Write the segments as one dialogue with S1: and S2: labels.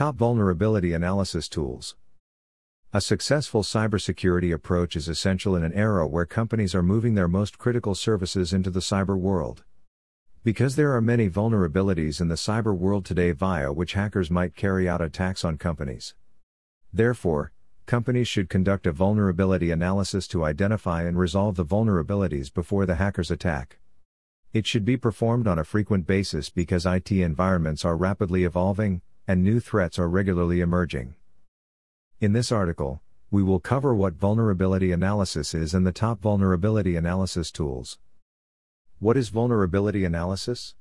S1: Top Vulnerability Analysis Tools A successful cybersecurity approach is essential in an era where companies are moving their most critical services into the cyber world. Because there are many vulnerabilities in the cyber world today via which hackers might carry out attacks on companies. Therefore, companies should conduct a vulnerability analysis to identify and resolve the vulnerabilities before the hackers attack. It should be performed on a frequent basis because IT environments are rapidly evolving, and new threats are regularly emerging. In this article, we will cover what vulnerability analysis is and the top vulnerability analysis tools. What is vulnerability analysis?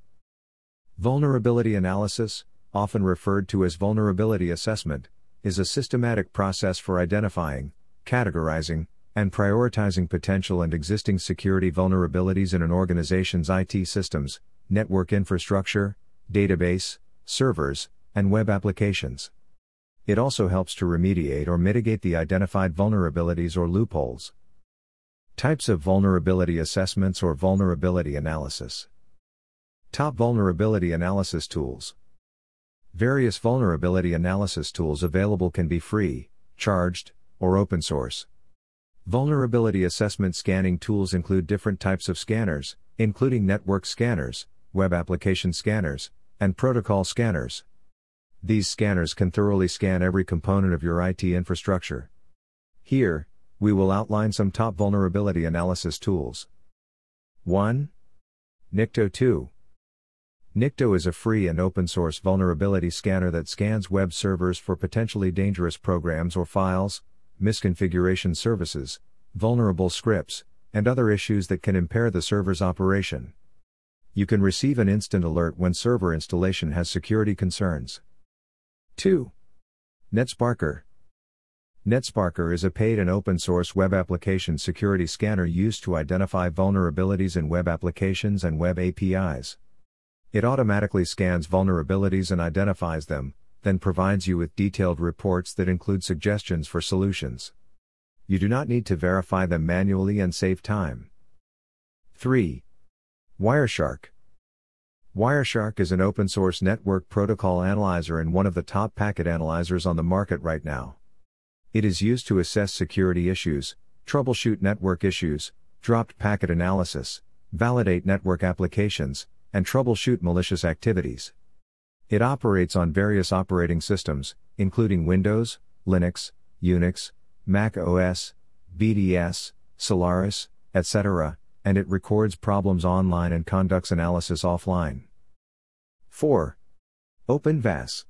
S1: Vulnerability analysis, often referred to as vulnerability assessment, is a systematic process for identifying, categorizing, and prioritizing potential and existing security vulnerabilities in an organization's IT systems, network infrastructure, database, servers, and web applications. It also helps to remediate or mitigate the identified vulnerabilities or loopholes. Types of vulnerability assessments or vulnerability analysis. Top vulnerability analysis tools. Various vulnerability analysis tools available can be free, charged, or open source. Vulnerability assessment scanning tools include different types of scanners, including network scanners, web application scanners, and protocol scanners. These scanners can thoroughly scan every component of your IT infrastructure. Here, we will outline some top vulnerability analysis tools. 1. Nikto 2. Nikto is a free and open source vulnerability scanner that scans web servers for potentially dangerous programs or files, misconfiguration services, vulnerable scripts, and other issues that can impair the server's operation. You can receive an instant alert when server installation has security concerns. 2. NetSparker. NetSparker is a paid and open source web application security scanner used to identify vulnerabilities in web applications and web APIs. It automatically scans vulnerabilities and identifies them, then provides you with detailed reports that include suggestions for solutions. You do not need to verify them manually and save time. 3. Wireshark. Wireshark is an open source network protocol analyzer and one of the top packet analyzers on the market right now. It is used to assess security issues, troubleshoot network issues, dropped packet analysis, validate network applications, and troubleshoot malicious activities. It operates on various operating systems, including Windows, Linux, Unix, Mac OS, BDS, Solaris, etc., and it records problems online and conducts analysis offline. 4. OpenVAS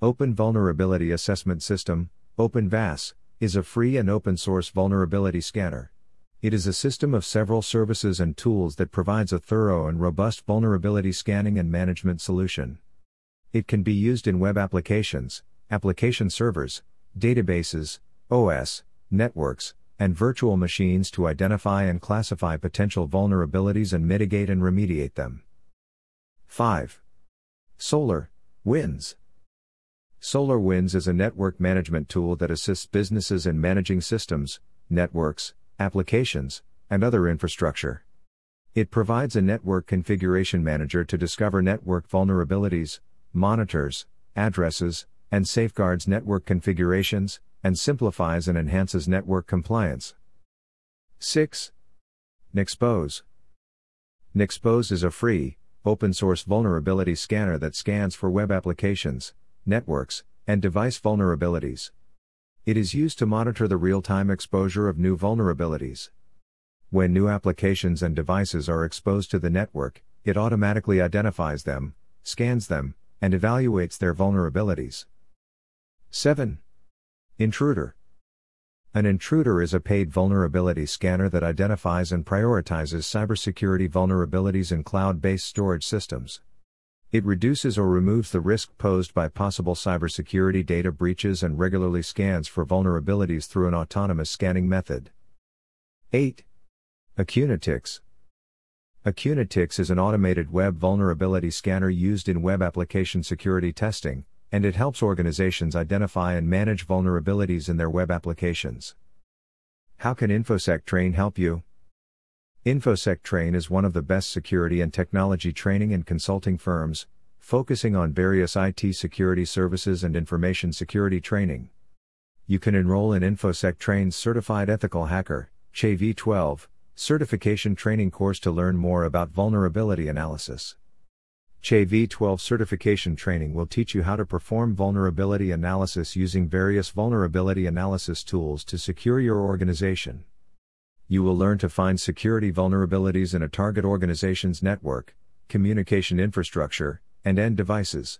S1: Open Vulnerability Assessment System, OpenVAS, is a free and open source vulnerability scanner. It is a system of several services and tools that provides a thorough and robust vulnerability scanning and management solution. It can be used in web applications, application servers, databases, OS, networks, and virtual machines to identify and classify potential vulnerabilities and mitigate and remediate them. 5. Solar, Winds. SolarWinds is a network management tool that assists businesses in managing systems, networks, applications, and other infrastructure. It provides a network configuration manager to discover network vulnerabilities, monitors, addresses, and safeguards network configurations, and simplifies and enhances network compliance. 6. Nexpose. Nexpose is a free, open source vulnerability scanner that scans for web applications, networks, and device vulnerabilities. It is used to monitor the real time exposure of new vulnerabilities. When new applications and devices are exposed to the network, it automatically identifies them, scans them, and evaluates their vulnerabilities. 7. Intruder. An intruder is a paid vulnerability scanner that identifies and prioritizes cybersecurity vulnerabilities in cloud based storage systems. It reduces or removes the risk posed by possible cybersecurity data breaches and regularly scans for vulnerabilities through an autonomous scanning method. 8. Acunetix. Acunetix is an automated web vulnerability scanner used in web application security testing, and it helps organizations identify and manage vulnerabilities in their web applications. How can InfoSec Train help you? InfoSec Train is one of the best security and technology training and consulting firms, focusing on various IT security services and information security training. You can enroll in InfoSec Train's Certified Ethical Hacker, CEH V12, certification training course to learn more about vulnerability analysis. CEH V12 certification training will teach you how to perform vulnerability analysis using various vulnerability analysis tools to secure your organization. You will learn to find security vulnerabilities in a target organization's network, communication infrastructure, and end devices.